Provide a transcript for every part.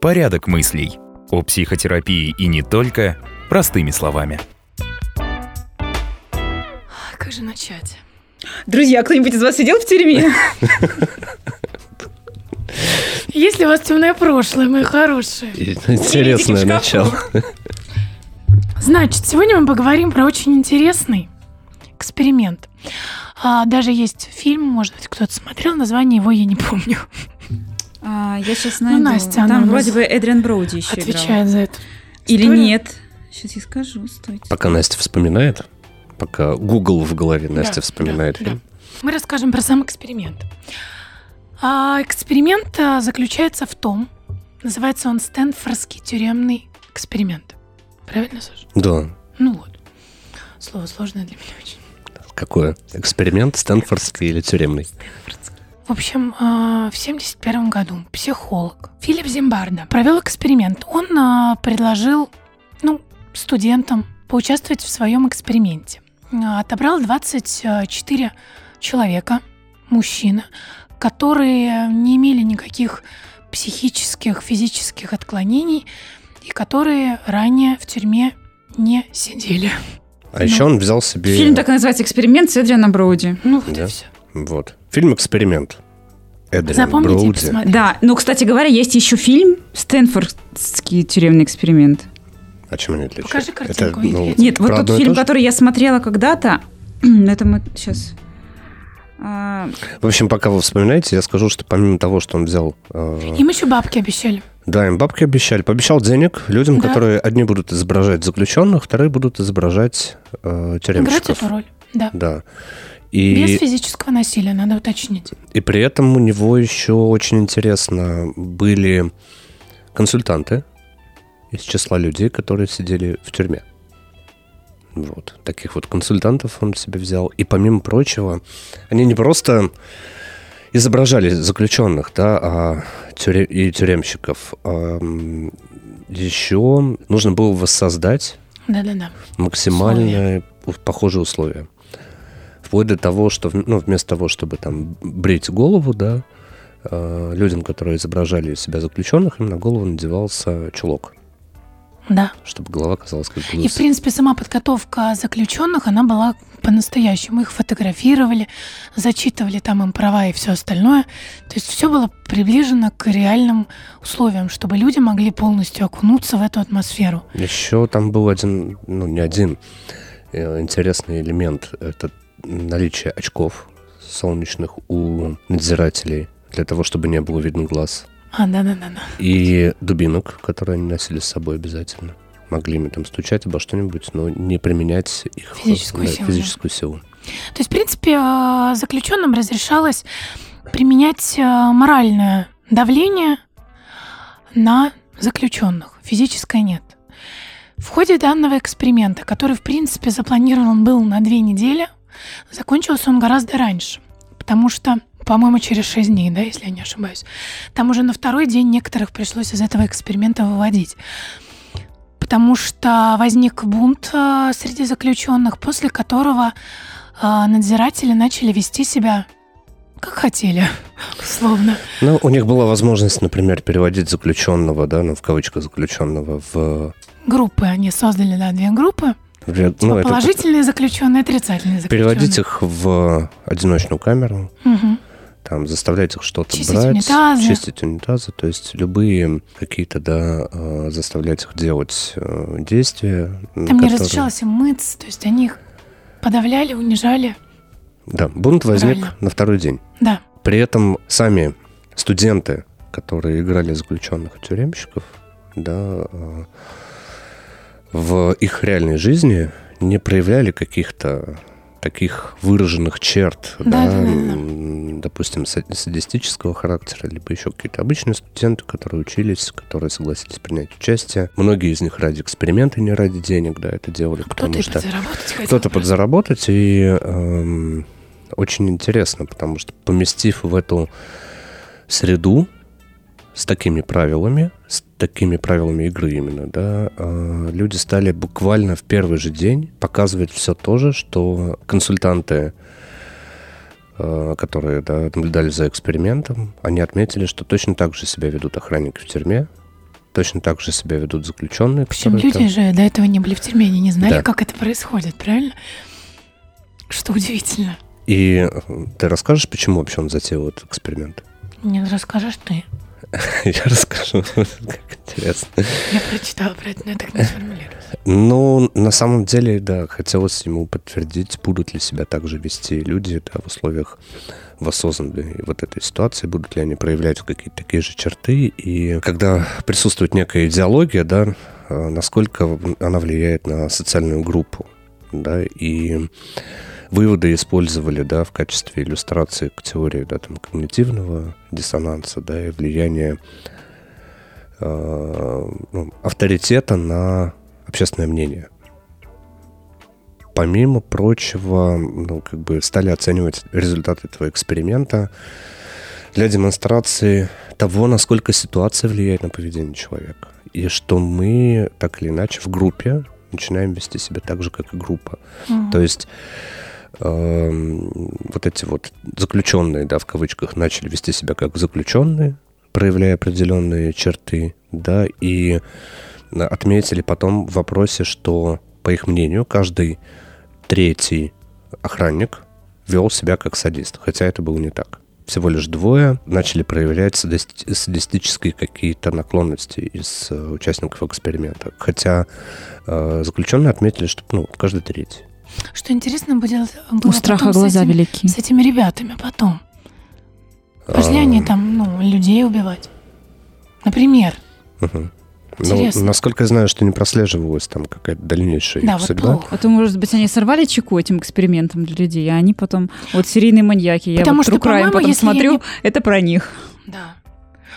Порядок мыслей. О психотерапии и не только простыми словами. Как же начать? Друзья, кто-нибудь из вас сидел в тюрьме? Есть ли у вас темное прошлое, мои хорошие? Интересное начало. Значит, сегодня мы поговорим про очень интересный эксперимент. А, даже есть фильм, может быть, кто-то смотрел, название его я не помню. А, я сейчас найду. Ну, Настя, Там она вроде бы Эдриан Броуди еще играл. Отвечает за это. Или историю. нет. Сейчас я скажу, стойте. Пока Настя вспоминает, пока Google в голове Настя Да, вспоминает да, фильм. Мы расскажем про сам эксперимент. А, эксперимент а, заключается в том, называется он Стэнфордский тюремный эксперимент. Правильно, Саша? Да. Ну вот. Слово сложное для меня очень. Какое? Эксперимент Стэнфордский или тюремный? В общем, а, в 1971 году психолог Филипп Зимбарда провел эксперимент. Он а, предложил ну, студентам поучаствовать в своем эксперименте. А, Отобрал 24 человека, мужчина, которые не имели никаких психических, физических отклонений и которые ранее в тюрьме не сидели. А еще он взял себе... Фильм так и называется «Эксперимент» с Эдрианом Броуди. Ну вот Да. и все. Вот. Фильм «Эксперимент». Эдриан Запомните Броуди. посмотрите. Да, ну, кстати говоря, есть еще фильм «Стэнфордский тюремный эксперимент». А чем они отличаются? Покажи картинку, Это, ну. Нет, вот тот фильм, который я смотрела когда-то, это мы сейчас... В общем, пока вы вспоминаете, я скажу, что помимо того, что он взял... э, Им еще бабки обещали. Да, им бабки обещали. Пообещал денег людям, Да. которые одни будут изображать заключенных, вторые будут изображать э, Играть тюремщиков. эту роль. Да. Да. Без И, физического насилия, надо уточнить. и при этом у него еще очень интересно были консультанты из числа людей, которые сидели в тюрьме. Вот. Таких вот консультантов он себе взял. И помимо прочего, они не просто изображали заключенных, да, а тюре- и тюремщиков. а, еще нужно было воссоздать Да-да-да. максимально у- похожие условия. Вплоть до того, что ну, вместо того, чтобы там брить голову, да, э, людям, которые изображали из себя заключенных, им на голову надевался чулок, Да. чтобы голова казалась как бы И, в принципе, сама подготовка заключенных, она была по-настоящему. Их фотографировали, зачитывали там им права и все остальное. То есть все было приближено к реальным условиям, чтобы люди могли полностью окунуться в эту атмосферу. Еще там был один, ну не один э, интересный элемент. Это наличие очков солнечных у надзирателей для того, чтобы не было видно глаз. А, да-да-да. И дубинок, которые они носили с собой обязательно. Могли им там стучать обо что-нибудь, но не применять их Физическую да, силу, физическую силу. То есть, в принципе, э, заключенным разрешалось применять э, моральное давление на заключенных. Физическое нет. В ходе данного эксперимента, который, в принципе, запланирован был на две недели, закончился он гораздо раньше. Потому что, по-моему, через шесть дней, да, если я не ошибаюсь. Там уже на второй день некоторых пришлось из этого эксперимента выводить. Потому что возник бунт э, среди заключенных, после которого э, надзиратели начали вести себя как хотели, условно. Ну, у них была возможность, например, переводить заключенного, да, ну, в кавычках заключенного, в... Группы они создали, да, две группы. в- Типа ну, это положительные заключенные, отрицательные заключенные. переводить их в одиночную камеру, Мгм. Там, заставлять их что-то Чистить брать, унитазы. чистить унитазы, то есть любые какие-то, да, э, заставлять их делать э, действия. Там не которые- разрешалось им мыться, то есть они их подавляли, унижали. Да, бунт возник Правильно. на второй день. Да, При этом сами студенты, которые играли заключенных и тюремщиков, да, э, в их реальной жизни не проявляли каких-то таких выраженных черт, Да, да, да, да, допустим, са- садистического характера, либо еще какие-то обычные студенты, которые учились, которые согласились принять участие. Многие из них ради эксперимента, не ради денег, да, это делали, кто-то потому и что кто-то подзаработать, и эм, очень интересно, потому что поместив в эту среду с такими правилами, с такими правилами игры именно, да, э, люди стали буквально в первый же день показывать все то же, что консультанты которые да, наблюдали за экспериментом, они отметили, что точно так же себя ведут охранники в тюрьме, точно так же себя ведут заключенные. Причем люди там- же до этого не были в тюрьме, они не знали, Да. как это происходит, правильно? Что удивительно. И э, ты расскажешь, почему вообще он затеял этот эксперимент? Мне расскажешь ты. Я расскажу, интересно. Я прочитала про это, но я так не сформулирую. Ну, на самом деле, да, хотелось ему подтвердить, будут ли себя также вести люди да, в условиях воссозданной вот этой ситуации, будут ли они проявлять какие-то такие же черты. И когда присутствует некая идеология, да, э, насколько она влияет на социальную группу. Да, и выводы использовали да, в качестве иллюстрации к теории да, там, когнитивного диссонанса да, и влияния авторитета на общественное мнение. Помимо прочего, ну, как бы стали оценивать результаты этого эксперимента для демонстрации того, насколько ситуация влияет на поведение человека. И что мы, так или иначе, в группе начинаем вести себя так же, как и группа. Мгм. То есть эм, вот эти вот заключенные, да, в кавычках, начали вести себя как заключенные, проявляя определенные черты, да, и э, отметили потом в вопросе, что, по их мнению, каждый третий охранник вел себя как садист, хотя это было не так. Всего лишь двое начали проявлять садисти- садистические какие-то наклонности из э, участников эксперимента. Хотя э, заключенные отметили, что ну, каждый третий. Что интересно будет, было У страха глаза этими- велики. с этими ребятами потом. Пошли А, они там, ну, людей убивать. Например. Интересно. Ну, насколько я знаю, что не прослеживалась там какая-то дальнейшая Да, вот судьба. плохо. А то, может быть, они сорвали чеку этим экспериментом для людей, а они потом... Вот серийные маньяки. Я Потому вот что, по-моему, потом смотрю, не- это про них. Да.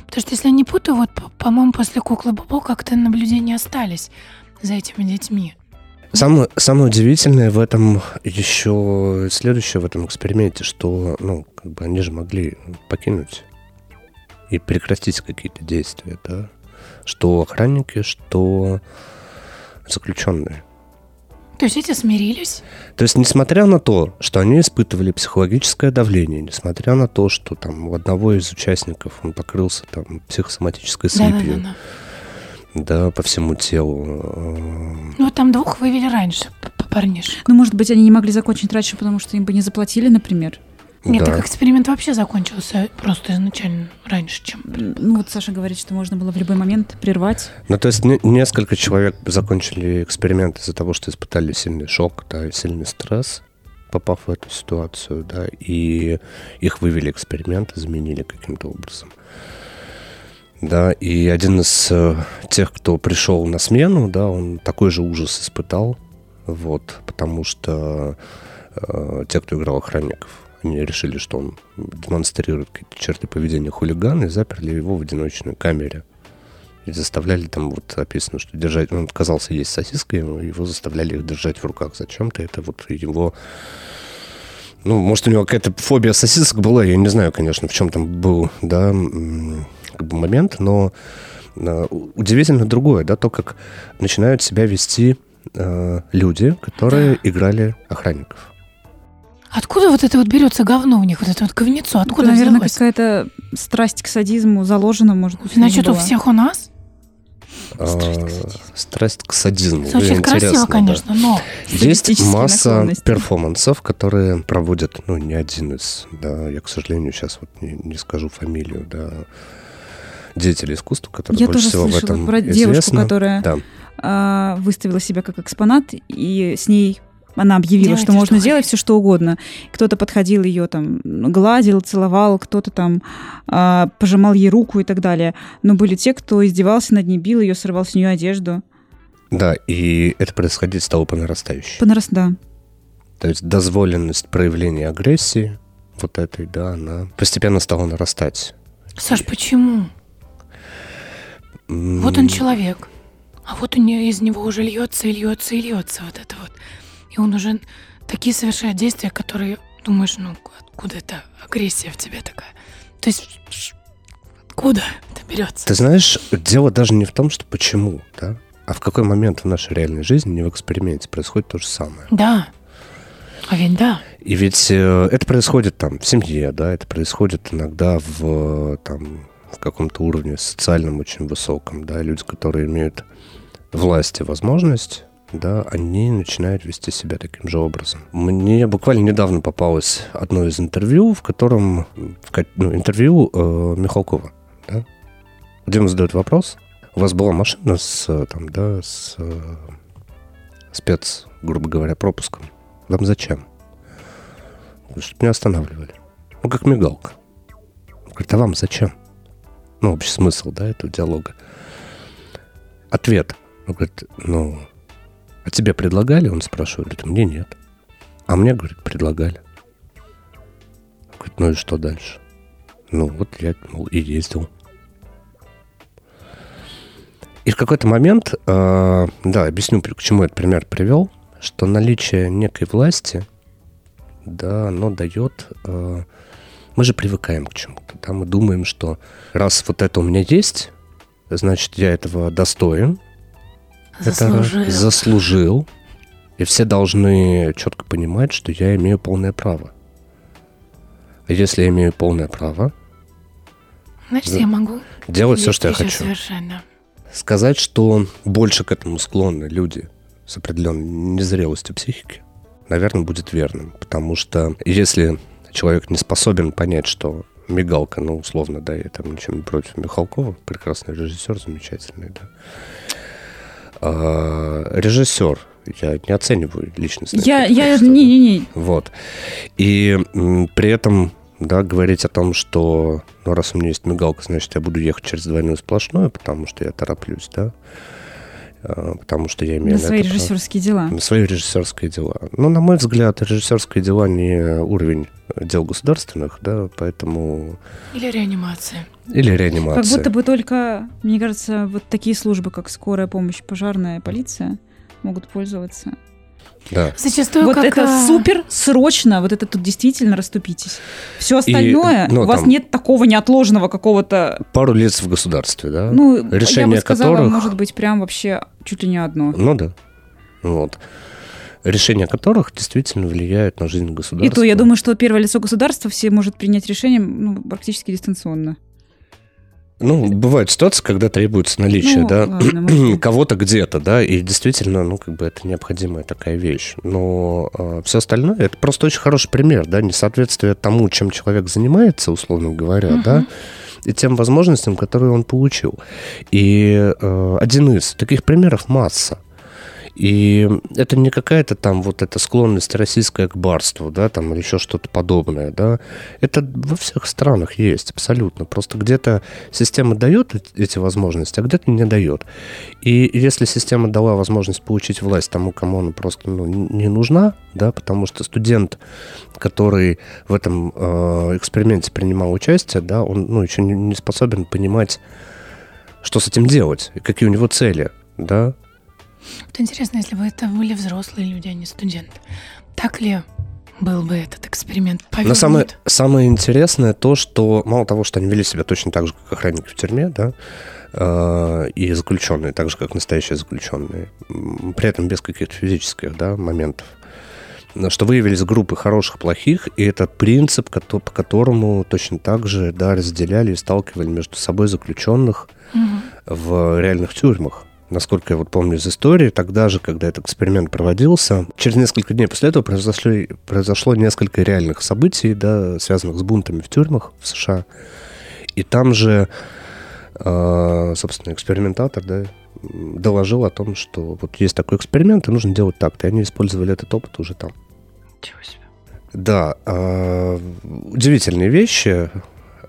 Потому что, если я не путаю, вот, по- по-моему, после куклы Бобо как-то наблюдения остались за этими детьми. Самое, самое удивительное в этом еще следующее в этом эксперименте, что ну, как бы они же могли покинуть и прекратить какие-то действия, да? Что охранники, что заключенные. То есть эти смирились. То есть, несмотря на то, что они испытывали психологическое давление, несмотря на то, что там у одного из участников он покрылся там психосоматической сыпью, Да-да-да. да, по всему телу, э, Ну, вот там двух вывели раньше, п- п- парнишек. Ну, может быть, они не могли закончить раньше, потому что им бы не заплатили, например. Нет, да. так эксперимент вообще закончился просто изначально раньше, чем... Ну, вот Саша говорит, что можно было в любой момент прервать. Ну, то есть не- несколько человек закончили эксперимент из-за того, что испытали сильный шок, да, и сильный стресс, попав в эту ситуацию, да, и их вывели эксперимент, заменили каким-то образом. Да, и один из э, тех, кто пришел на смену, да, он такой же ужас испытал, вот, потому что э, те, кто играл охранников, они решили, что он демонстрирует какие-то черты поведения хулигана и заперли его в одиночной камере. И заставляли там, вот описано, что держать, он отказался есть сосиской, его заставляли их держать в руках зачем-то. Это вот его, ну, может, у него какая-то фобия сосисок была, я не знаю, конечно, в чем там был, да, как бы момент, но э, удивительно другое, да, то, как начинают себя вести э, люди, которые играли охранников. Откуда вот это вот берется говно у них, вот это вот говнецо? Откуда Наверное, взялось? какая-то страсть к садизму заложена, может быть. Значит, у всех у нас? А, Страсть к садизму. Страсть к садизму. Звучит Интересно, красиво, да. конечно, но... Есть масса перформансов, которые проводят, ну, не один из, да, я, к сожалению, сейчас вот не, не скажу фамилию, да, деятелей искусства, которые Я больше всего в слышала этом про девушку, известны. которая Да. а, выставила себя как экспонат, и с ней она объявила, Делайте, что можно что делать все, что угодно. Кто-то подходил ее там, гладил, целовал, кто-то там а, пожимал ей руку и так далее. Но были те, кто издевался над ней, бил ее, срывал с нее одежду. да, и это происходит стало по нарастающей. По нарас- да. То есть дозволенность проявления агрессии вот этой, да, она постепенно стала нарастать. Саш, почему? Вот он человек, а вот у нее из него уже льется и льется и льется вот это вот. И он уже такие совершает действия, которые думаешь, ну откуда эта агрессия в тебе такая? То есть откуда это берется? Ты знаешь, дело даже не в том, что почему, да, а в какой момент в нашей реальной жизни, не в эксперименте, происходит то же самое. Да. А ведь да. И ведь э, это происходит там в семье, да, это происходит иногда в, там, в каком-то уровне социальном очень высоком, да, люди, которые имеют власть и возможность, да, они начинают вести себя таким же образом. Мне буквально недавно попалось одно из интервью, в котором, ну, интервью э, Михалкова, да, где ему задают вопрос, у вас была машина с, там, да, с э, спец, грубо говоря, пропуском. Вам зачем? Чтобы меня останавливали. Ну, как мигалка. Он говорит, а вам зачем? Ну, общий смысл, да, этого диалога. Ответ. Он говорит, ну, а тебе предлагали? Он спрашивает. Говорит, мне нет. А мне, говорит, предлагали. Он говорит, ну и что дальше? Ну, вот я, мол, и ездил. И в какой-то момент, э, да, объясню, к чему этот пример привел, что наличие некой власти, да, оно дает... Э, мы же привыкаем к чему-то, да, мы думаем, что раз вот это у меня есть, значит, я этого достоин, Заслужил. это заслужил, и все должны четко понимать, что я имею полное право. А если я имею полное право, Значит, я могу делать все, что я хочу. Совершенно. Сказать, что больше к этому склонны люди с определенной незрелостью психики, наверное, будет верным. Потому что если человек не способен понять, что мигалка, ну, условно, да, я там ничего не против Михалкова, прекрасный режиссер, замечательный, да. А, режиссер, я не оцениваю личность. Я, я, не-не-не, Вот. И м, при этом, да, говорить о том, что, ну, раз у меня есть мигалка, значит, я буду ехать через двойную сплошную, потому что я тороплюсь, да, потому что я имею на свои это режиссерские дела. На свои режиссерские дела. Ну, на мой взгляд, режиссерские дела не уровень дел государственных, да, поэтому... Или реанимация. Или реанимация. Как будто бы только, мне кажется, вот такие службы, как скорая помощь, пожарная, полиция, могут пользоваться. Да. Зачастую вот как... это э, супер срочно, вот это тут действительно расступитесь. Все остальное, ну, у вас там- нет такого неотложного какого-то, Пару лиц в государстве, да? ну, я решение бы сказала, которых- может быть, прям вообще чуть ли не одно. Ну да. Вот. Решения которых действительно влияют на жизнь государства. И то, я думаю, что первое лицо государства все может принять решение ну, практически дистанционно. Ну, бывают ситуации, когда требуется наличие, Ну, да, ладно, кого-то где-то, да, и действительно, ну, как бы это необходимая такая вещь. Но все остальное, это просто очень хороший пример, да, несоответствие тому, чем человек занимается, условно говоря, да, и тем возможностям, которые он получил. И э, один из таких примеров масса. И это не какая-то там вот эта склонность российская к барству, да, там, или еще что-то подобное, да. Это во всех странах есть, абсолютно. Просто где-то система дает эт- эти возможности, а где-то не дает. И если система дала возможность получить власть тому, кому она просто ну, не нужна, да, потому что студент, который в этом э, эксперименте принимал участие, да, он ну, еще не, способен понимать, что с этим делать, какие у него цели, да, Вот интересно, если бы это были взрослые люди, а не студенты. Так ли был бы этот эксперимент Но самое, повернут? самое интересное то, что мало того, что они вели себя точно так же, как охранники в тюрьме, да, э, и заключенные, так же, как настоящие заключенные, при этом без каких-то физических да, моментов, что выявились группы хороших, плохих, и это принцип, по которому точно так же да, разделяли и сталкивали между собой заключенных Мгм. в реальных тюрьмах. Насколько я вот помню из истории, тогда же, когда этот эксперимент проводился, через несколько дней после этого произошли, произошло несколько реальных событий, да, связанных с бунтами в тюрьмах в США. И там же, э, собственно, экспериментатор, да, доложил о том, что вот есть такой эксперимент, и нужно делать так-то. И они использовали этот опыт уже там. Ничего себе. Да, э, удивительные вещи,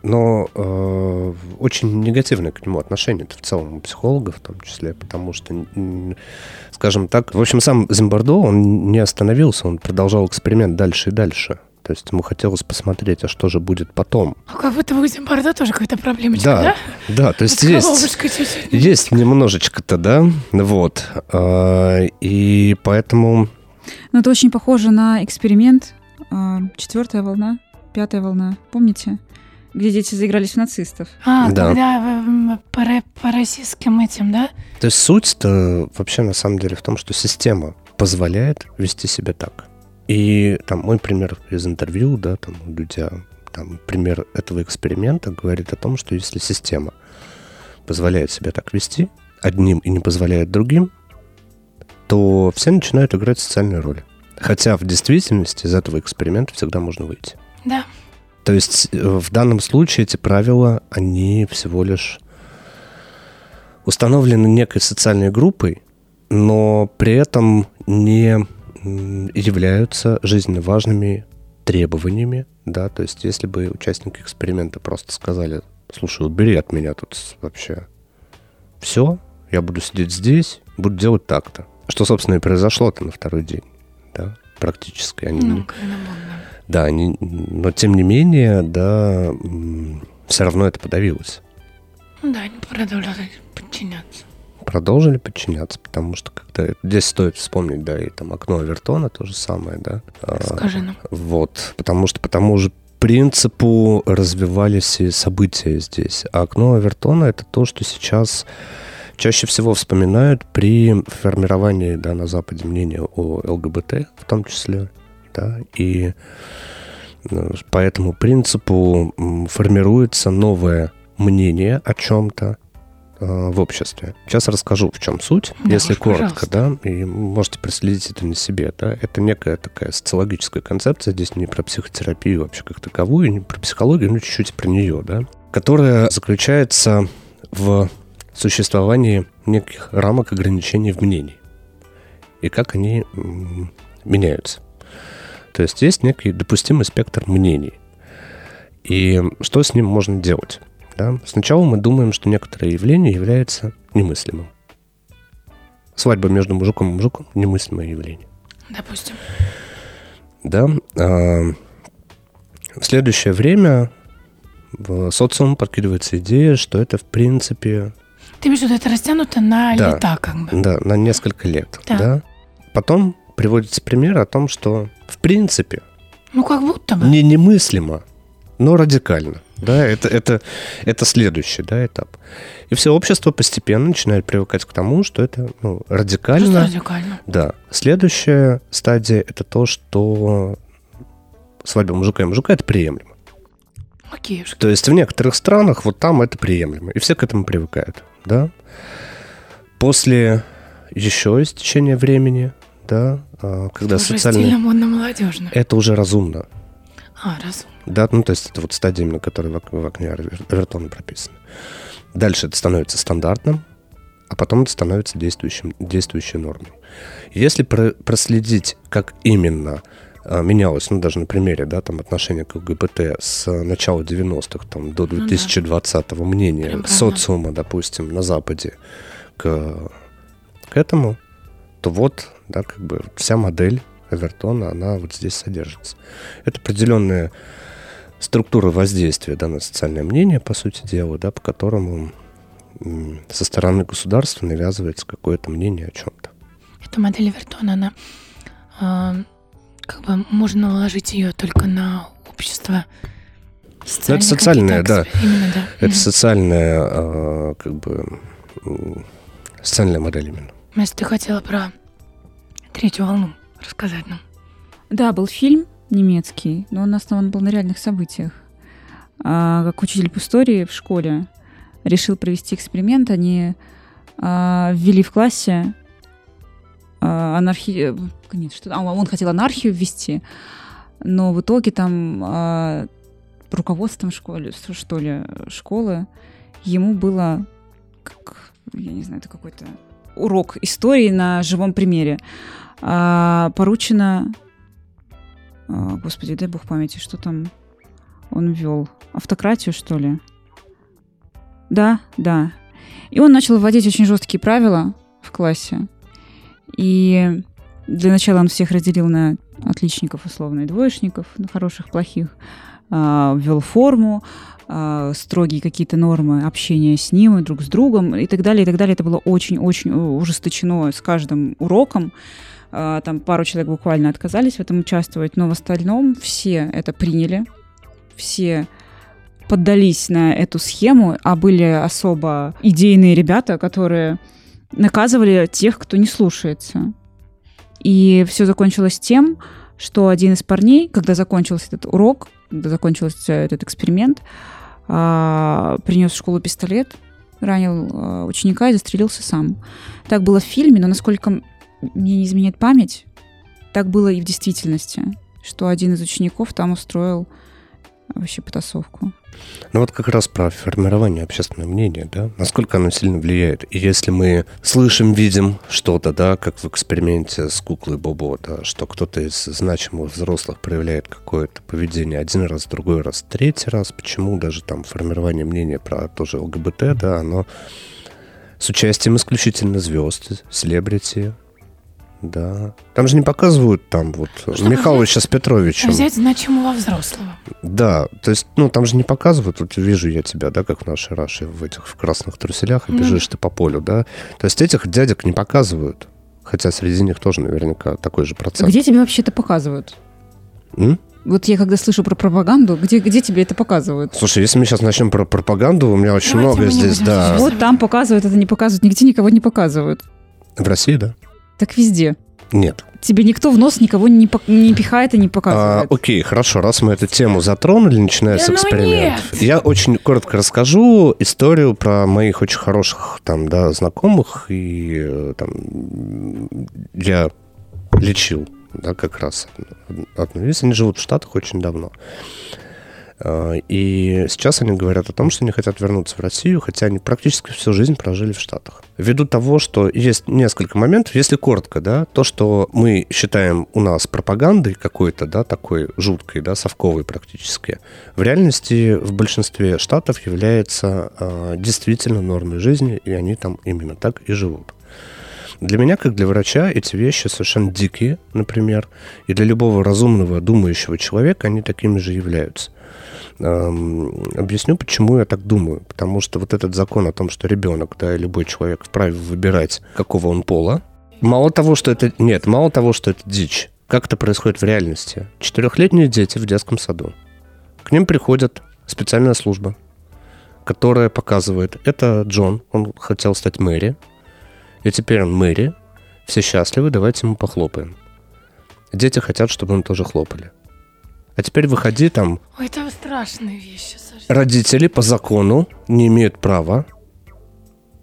но э, очень негативное к нему отношение в целом у психологов в том числе, потому что, скажем так, в общем, сам Зимбардо, он не остановился, он продолжал эксперимент дальше и дальше. То есть ему хотелось посмотреть, а что же будет потом. А как будто у Зимбарда тоже какая-то проблемочка, Да, да? да, то есть есть... Есть немножечко-то, да, вот. А, И поэтому Но это очень похоже на эксперимент а, четвертая волна, пятая волна, помните? Где дети заигрались в нацистов. А, Да. когда м, по, по российским этим, да? То есть суть-то вообще на самом деле в том, что система позволяет вести себя так. И там мой пример из интервью, да, там у Дудя, там пример этого эксперимента говорит о том, что если система позволяет себя так вести, одним и не позволяет другим, то все начинают играть социальные роли. Хотя в действительности из этого эксперимента всегда можно выйти. Да. То есть э, в данном случае эти правила, они всего лишь установлены некой социальной группой, но при этом не являются жизненно важными требованиями, да, то есть если бы участники эксперимента просто сказали, слушай, убери от меня тут вообще все, я буду сидеть здесь, буду делать так-то. Что, собственно, и произошло-то на второй день, да, практически. Они, Ну, да, они, но тем не менее, да, все равно это подавилось. Ну да, они продолжали подчиняться. Продолжили подчиняться, потому что когда здесь стоит вспомнить, да, и там окно Авертона то же самое, да. А, Скажи нам. Вот, потому что по тому же принципу развивались и события здесь. А окно Авертона это то, что сейчас чаще всего вспоминают при формировании да, на Западе мнения о ЛГБТ в том числе. Да, и э, по этому принципу формируется новое мнение о чем-то э, в обществе. Сейчас расскажу, в чем суть, Да если коротко, пожалуйста. да, и можете проследить это на себе, да. Это некая такая социологическая концепция, здесь не про психотерапию вообще как таковую, не про психологию, но чуть-чуть про нее, да, которая заключается в существовании неких рамок ограничений в мнении и как они меняются. То есть есть некий допустимый спектр мнений. И что с ним можно делать? Да? Сначала мы думаем, что некоторое явление является немыслимым. Свадьба между мужиком и мужиком – немыслимое явление. Допустим. Да? А, в следующее время в социум подкидывается идея, что это, в принципе, Ты имеешь в виду, это растянуто на Да. лета, как бы. да, на несколько лет. Да. Да? Потом приводится пример о том, что, в принципе, Ну, как будто бы. не немыслимо, но радикально. Да, это, это, это следующий да, этап. И все общество постепенно начинает привыкать к тому, что это ну, Просто радикально. радикально. Да. Следующая стадия это то, что свадьба мужика и мужика это приемлемо. Окей. То есть в некоторых странах вот там это приемлемо. И все к этому привыкают. Да? После еще истечения времени, да, а, когда Уже социальные... стильно, модно, молодежно. Это уже разумно. А, раз. Да, ну то есть это вот стадия, именно которая в, в окне Авертона прописана. Дальше это становится стандартным, а потом это становится действующим, действующей нормой. Если про- проследить, как именно а, менялось, ну даже на примере, да, там отношение к ЛГБТ с начала 90-х там, до Ну да. 2020-го мнения Прям правда. социума, допустим, на Западе к, к этому, то вот, да, как бы вся модель Эвертона, она вот здесь содержится. Это определенная структура воздействия да, на социальное мнение, по сути дела, да, по которому со стороны государства навязывается какое-то мнение о чем-то. Эта модель Вертона, она а, как бы можно наложить ее только на общество. Ну, это социальное, да. Именно, да. Это Мгм. социальная, а, как бы, социальная модель именно. Настя, ты хотела про третью волну рассказать нам. Да, был фильм немецкий, но он основан был на реальных событиях. А, как учитель по истории в школе решил провести эксперимент, они а, ввели в классе а, анархи... Нет, что... а, он хотел анархию ввести, но в итоге там а, руководством школы, что ли, школы ему было, как, я не знаю, это какой-то урок истории на живом примере. А, поручено а, Господи, дай бог памяти, что там он ввел? Автократию, что ли? Да, да. И он начал вводить очень жесткие правила в классе. И для начала он всех разделил на отличников, условно, и двоечников, на хороших, плохих. А, Ввел форму, а, строгие какие-то нормы общения с ним и друг с другом и так далее, и так далее. Это было очень-очень ужесточено с каждым уроком. А, Там пару человек буквально отказались в этом участвовать, но в остальном все это приняли, все поддались на эту схему, а были особо идейные ребята, которые наказывали тех, кто не слушается. И все закончилось тем, что один из парней, когда закончился этот урок, закончился этот эксперимент, а, принес в школу пистолет, ранил а, ученика и застрелился сам. Так было в фильме, но насколько мне не изменяет память, так было и в действительности, что один из учеников там устроил вообще потасовку. Ну вот как раз про формирование общественного мнения, да, насколько оно сильно влияет. И если мы слышим, видим что-то, да, как в эксперименте с куклой Бобо, да, что кто-то из значимых взрослых проявляет какое-то поведение один раз, другой раз, третий раз, почему даже там формирование мнения про тоже ЛГБТ, да, оно с участием исключительно звезд, селебрити, да. Там же не показывают там вот Чтобы Михалыча с Петровичем. Взять значимого взрослого. Да, то есть, ну, там же не показывают, вот вижу я тебя, да, как в нашей Раше, в этих в красных труселях, и Ну бежишь ты по полю, да. То есть этих дядек не показывают. Хотя среди них тоже наверняка такой же процент. Где тебе вообще это показывают? М? Вот я когда слышу про пропаганду, где, где тебе это показывают? Слушай, если мы сейчас начнем про пропаганду, у меня очень Давайте много здесь, да. Вот там показывают, это не показывают, нигде никого не показывают. В России, да? Так везде. Нет. Тебе никто в нос никого не, не пихает и не А, показывает. окей, хорошо, раз мы эту тему затронули, начиная с Да ну экспериментов. нет. Я очень коротко расскажу историю про моих очень хороших там, да, знакомых. И э, там я лечил, да, как раз одну из. Они живут в Штатах очень давно. А, И сейчас они говорят о том, что они хотят вернуться в Россию, хотя они практически всю жизнь прожили в Штатах. Ввиду того, что есть несколько моментов, если коротко, да, то, что мы считаем у нас пропагандой какой-то, да, такой жуткой, да, совковой практически, в реальности в большинстве штатов является а, действительно нормой жизни, и они там именно так и живут. Для меня, как для врача, эти вещи совершенно дикие, например, и для любого разумного, думающего человека они такими же являются. Эм, Объясню, почему я так думаю. Потому что вот этот закон о том, что ребенок, да, любой человек вправе выбирать, какого он пола, мало того, что это... Нет, мало того, что это дичь. Как это происходит в реальности? Четырехлетние дети в детском саду. К ним приходит специальная служба, которая показывает, это Джон, он хотел стать мэри, и теперь он мэри, все счастливы, давайте ему похлопаем. Дети хотят, чтобы им тоже хлопали. А теперь выходи там, Ой, это страшные вещи, Саша. родители по закону не имеют права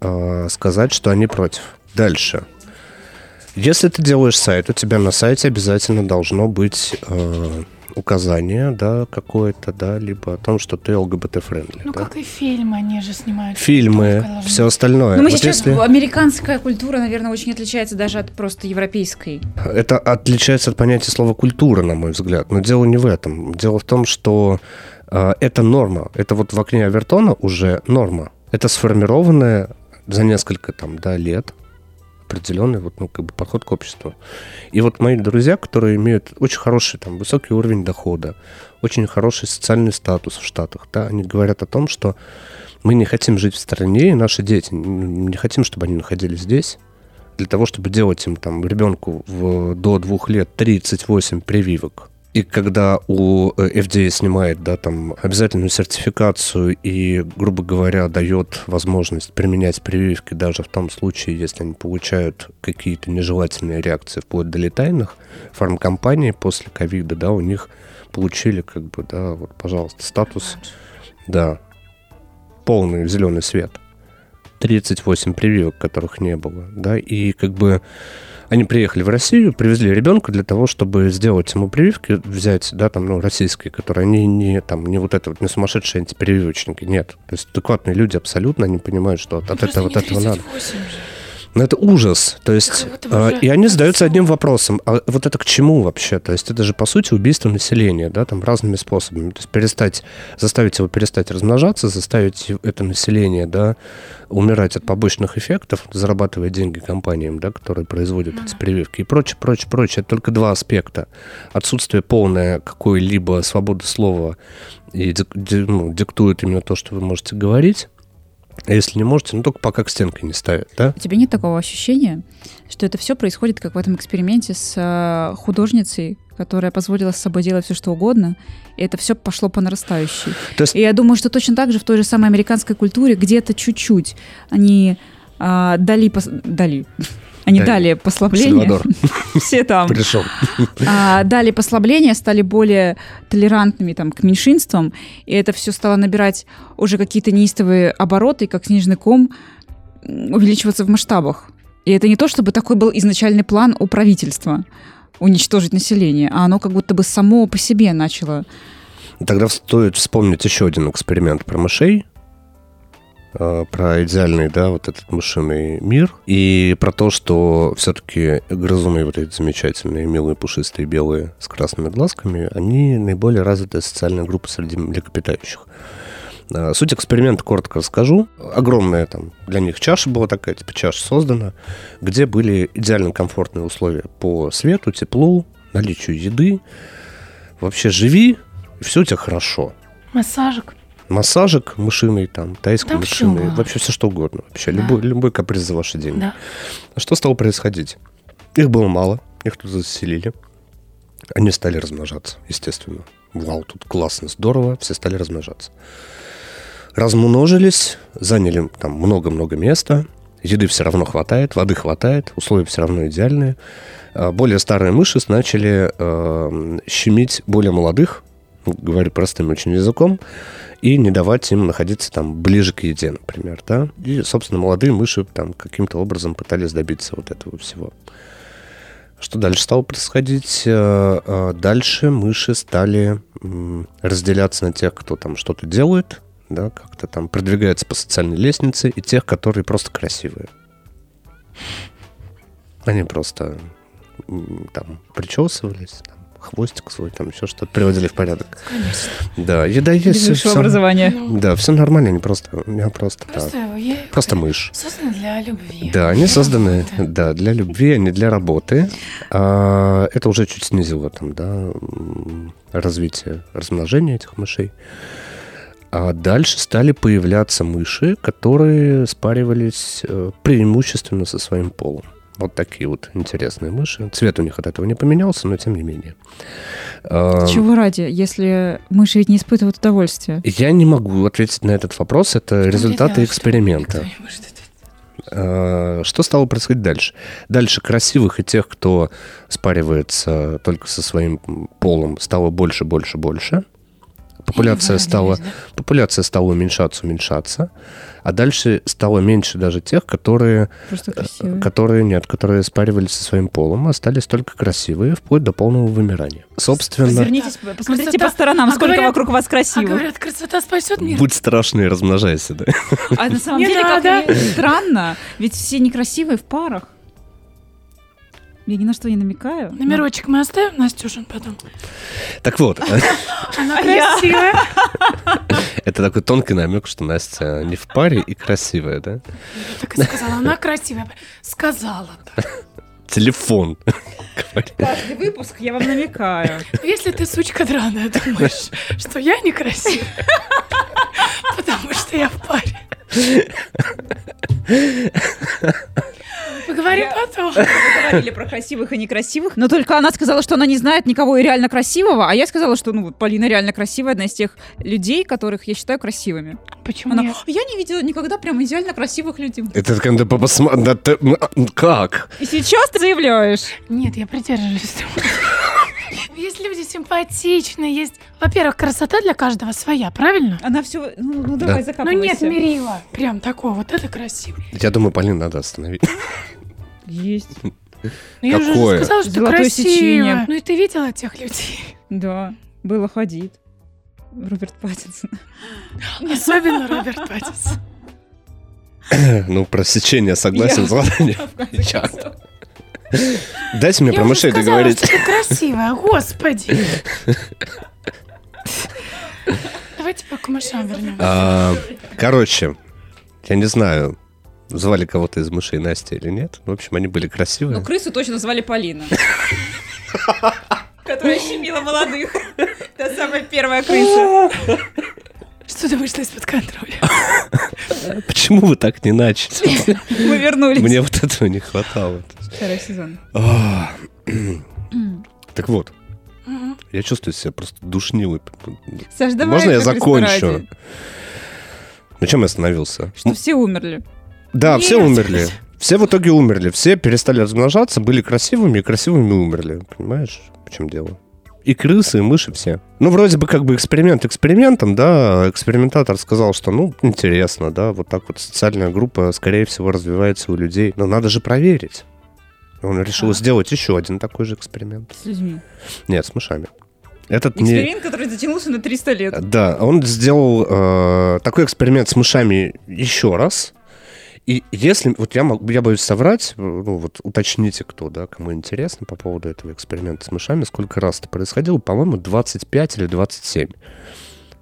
э, сказать, что они против. Дальше. Если ты делаешь сайт, у тебя на сайте обязательно должно быть э, указание, да, какое-то, да, либо о том, что ты ЛГБТ-friendly. Ну, да. как и фильмы, они же снимают. Фильмы, все остальное. Ну, мы Вот сейчас... если- Американская культура, наверное, очень отличается даже от просто европейской. Это отличается от понятия слова культура, на мой взгляд. Но дело не в этом. Дело в том, что э, это норма. Это вот в окне Авертона уже норма. Это сформированная за несколько там, да, лет определенный вот, ну, как бы подход к обществу. И вот мои друзья, которые имеют очень хороший, там, высокий уровень дохода, очень хороший социальный статус в Штатах, да, они говорят о том, что мы не хотим жить в стране, и наши дети не хотим, чтобы они находились здесь, для того, чтобы делать им там ребенку в, до двух лет 38 прививок. И когда у э, FDA снимает, да, там обязательную сертификацию и, грубо говоря, дает возможность применять прививки даже в том случае, если они получают какие-то нежелательные реакции вплоть до летальных, фармкомпании после ковида, да, у них получили, как бы, да, вот, пожалуйста, статус, да, полный зеленый свет. 38 прививок, которых не было, да, и как бы они приехали в Россию, привезли ребенка для того, чтобы сделать ему прививки, взять, да, там, ну, российские, которые они не, там, не вот это вот, не сумасшедшие антипрививочники, нет. То есть адекватные люди абсолютно, они понимают, что от, Ну, от просто этого, вот этого надо. 38 же. Но это ужас. То есть, уже и они задаются одним вопросом. А вот это к чему вообще? То есть это же, по сути, убийство населения, да, там разными способами. То есть перестать, заставить его перестать размножаться, заставить это население, да, умирать от побочных эффектов, зарабатывая деньги компаниям, да, которые производят эти прививки и прочее, прочее, прочее. Это только два аспекта. Отсутствие полное какой-либо свободы слова и дик- ди- ну, диктует именно то, что вы можете говорить. А если не можете, ну только пока к стенке не ставят, да? У тебя нет такого ощущения, что это все происходит, как в этом эксперименте с э, художницей, которая позволила с собой делать все, что угодно, и это все пошло по нарастающей. То есть- И я думаю, что точно так же в той же самой американской культуре где-то чуть-чуть они а, дали, пос- дали, Они Да, дали послабление. Все там. пришел. А, дали послабления, стали более толерантными там, к меньшинствам, и это все стало набирать уже какие-то неистовые обороты, как снежный ком, увеличиваться в масштабах. И это не то, чтобы такой был изначальный план у правительства уничтожить население, а оно как будто бы само по себе начало. Тогда стоит вспомнить еще один эксперимент про мышей, про идеальный, да, вот этот мышиный мир, и про то, что все-таки грызуны вот эти замечательные, милые, пушистые, белые, с красными глазками, они наиболее развитая социальная группа среди млекопитающих. Э, Суть эксперимента коротко расскажу. Огромная там для них чаша была такая, типа чаша создана, где были идеально комфортные условия по свету, теплу, наличию еды. Вообще живи, и все у тебя хорошо. Массажик. Массажик мышиный, там, тайский Там мышиный, было. вообще все что угодно. Вообще Да. любой, любой каприз за ваши деньги. Да. А Что стало происходить? Их было мало, их тут заселили. Они стали размножаться, естественно. Вау, тут классно, здорово, все стали размножаться. Размножились, заняли там много-много места, еды все равно хватает, воды хватает, условия все равно идеальные. А Более старые мыши начали э, щемить более молодых, говорю простым очень языком, и не давать им находиться там ближе к еде, например, да. И, собственно, молодые мыши там каким-то образом пытались добиться вот этого всего. Что дальше стало происходить? Э, э, Дальше мыши стали разделяться на тех, кто там что-то делает, да, как-то там продвигается по социальной лестнице, и тех, которые просто красивые. Они просто там причесывались, там, хвостик свой, там еще что-то приводили в порядок. Конечно. Да, еда есть. Без всё- образования. Да, все нормально, они просто, у меня просто, да, Просто, я просто мышь. создана для любви. Да, они Для созданы, работы. да, для любви, а не для работы. А, это уже чуть снизило там, да, развитие, размножение этих мышей. А дальше стали появляться мыши, которые спаривались э, преимущественно со своим полом. Вот такие вот интересные мыши. Цвет у них от этого не поменялся, но тем не менее. А, Чего ради, если мыши ведь не испытывают удовольствия? Я не могу ответить на этот вопрос. Это Что результаты эксперимента. Э, Что стало происходить дальше? Дальше красивых и тех, кто спаривается только со своим полом, стало больше, больше, больше. Популяция стала, популяция стала уменьшаться, уменьшаться. А дальше стало меньше даже тех, которые, э, которые нет, которые спаривались со своим полом, остались только красивые, вплоть до полного вымирания. Собственно, Развернитесь, посмотрите Красота. по сторонам, А сколько говорят- вокруг вас А красивых. говорят, красота спасет мир. будь страшный размножайся, да? А на самом деле, как странно, ведь все некрасивые в парах. Я ни на что не намекаю. но- Номерочек мы оставим, Настюшин, потом. Так вот, Она красивая. это такой тонкий намек, что Настя не в паре и красивая, да? Я так и сказала. Она красивая. Сказала. Телефон. Каждый выпуск я вам намекаю. Если ты сучка драная, думаешь, что я некрасивая, потому что я в паре. Поговорим Я- потом. Мы говорили про красивых и некрасивых, но только она сказала, что она не знает никого и реально красивого, а я сказала, что ну Полина реально красивая, одна из тех людей, которых я считаю красивыми. Почему Она, нет? я не видела никогда прям идеально красивых людей. Это когда посмотри... А, Как? И сейчас ты заявляешь. Нет, я придерживаюсь. Есть люди симпатичные, есть... Во-первых, красота для каждого своя, правильно? Она все, ну, ну давай Да. Ну закапывайся. нет, мерила. Прям такого, вот это красиво. Я думаю, Полин надо остановить. Есть. Ну, я уже сказала, что Золотое красиво. сечение. Ну и ты видела тех людей? Да, было ходит. Роберт Паттинсон. Особенно Роберт Паттинсон. Ну, про сечение согласен. Я- Дайте мне Я про мышей договорить. ты красивая, господи. Давайте по мышам вернемся. А, Короче, я не знаю, звали кого-то из мышей Настя или нет. В общем, они были красивые. Ну, крысу точно звали Полина. Которая щемила молодых. Та самая первая крыса. Что-то вышло из-под контроля. Почему вы так не начали? Мы вернулись. Мне вот этого не хватало. Второй сезон. А, Так вот, я чувствую себя просто душнилой. Саш, давай Можно я закончу? На чем я остановился? Что все умерли. Да, все умерли. Все в итоге умерли. Все перестали размножаться, были красивыми и красивыми умерли. Понимаешь, в чем дело? И крысы, и мыши все. Ну, вроде бы как бы эксперимент экспериментом, да, экспериментатор сказал, что, ну, интересно, да, вот так вот социальная группа, скорее всего, развивается у людей. Но надо же проверить. Он решил А. сделать еще один такой же эксперимент. С людьми. Нет, с мышами. Этот не... Эксперимент, который затянулся на 300 лет. Да, он сделал э, такой эксперимент с мышами еще раз. И если, вот я, могу, я боюсь соврать, ну вот уточните кто, да, кому интересно по поводу этого эксперимента с мышами, сколько раз это происходило, по-моему, 25 или 27.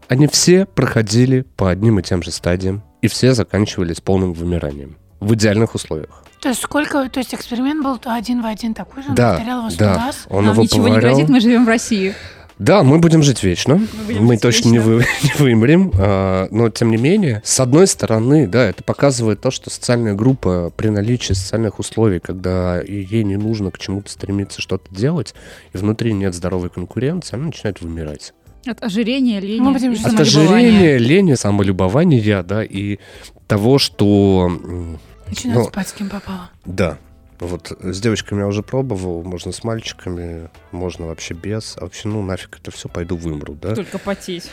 Они все проходили по одним и тем же стадиям, и все заканчивались полным вымиранием в идеальных условиях. То есть сколько, то есть эксперимент был один в один такой же, он Да, повторял его сто да. раз. Он Нам его ничего не повторял. грозит, мы живем в России. Да, мы будем жить вечно. Мы, будем жить точно не, вечно. вы, не вымрем. а, но, тем не менее, с одной стороны, да, это показывает то, что социальная группа при наличии социальных условий, когда ей не нужно к чему-то стремиться что-то делать, и внутри нет здоровой конкуренции, она начинает вымирать. От ожирения, лени. Мы будем От ожирения, лени, самолюбования, да, и того, что... м, Начинает Ну, спать с кем попало. Да. Вот с девочками я уже пробовал, можно с мальчиками, можно вообще без. А вообще, ну нафиг это все, пойду вымру, да? Только потеть.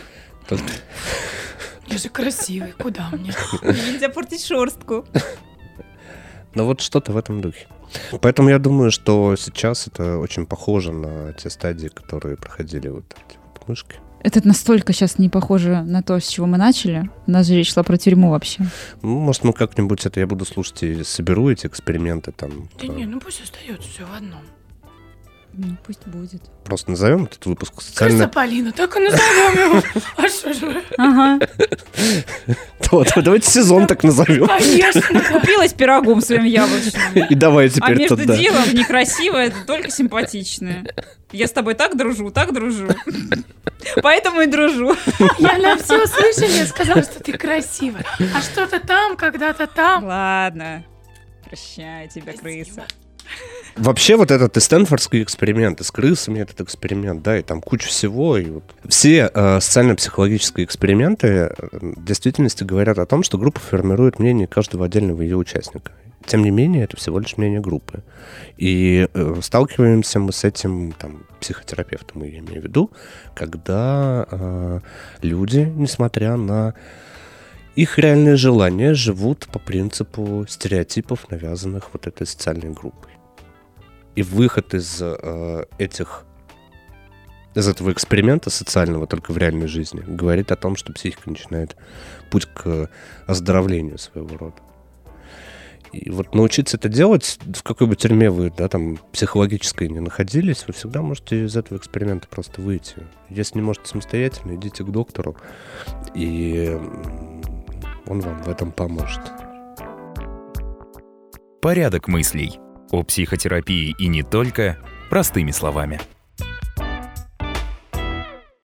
Только- Я же красивый, куда мне? Нельзя портить шерстку. Ну вот что-то в этом духе. Поэтому я думаю, что сейчас это очень похоже на те стадии, которые проходили вот эти вот мышки. Это настолько сейчас не похоже на то, с чего мы начали. У нас же речь шла про тюрьму вообще. Ну, может, мы как-нибудь это я буду слушать и соберу эти эксперименты там. Да не, ну пусть остается все в одном. Ну, пусть будет. Просто назовем этот выпуск Крыса социально. Полина, так и назовем его. А что же? Ага. Вот, давайте сезон так назовем. Конечно. Купилась пирогом своим яблочным. И давай А теперь между туда. делом некрасивая, только симпатичная. Я с тобой так дружу, так дружу. Поэтому и дружу. Я на все услышали, сказала, что ты красивая. А что-то там, когда-то там. Ладно. Прощай тебя, крыса. Вообще вот этот и Стэнфордский эксперимент, и с крысами этот эксперимент, да, и там куча всего. И вот все э, социально-психологические эксперименты э, в действительности говорят о том, что группа формирует мнение каждого отдельного ее участника. Тем не менее, это всего лишь мнение группы. И э, сталкиваемся мы с этим, там, психотерапевтом, я имею в виду, когда э, люди, несмотря на их реальные желания, живут по принципу стереотипов, навязанных вот этой социальной группой. И выход из э, этих из этого эксперимента социального только в реальной жизни говорит о том, что психика начинает путь к оздоровлению своего рода. И вот научиться это делать, в какой бы тюрьме вы, да, там, психологической не находились, вы всегда можете из этого эксперимента просто выйти. Если не можете самостоятельно, идите к доктору, и он вам в этом поможет. Порядок мыслей. О психотерапии и не только простыми словами.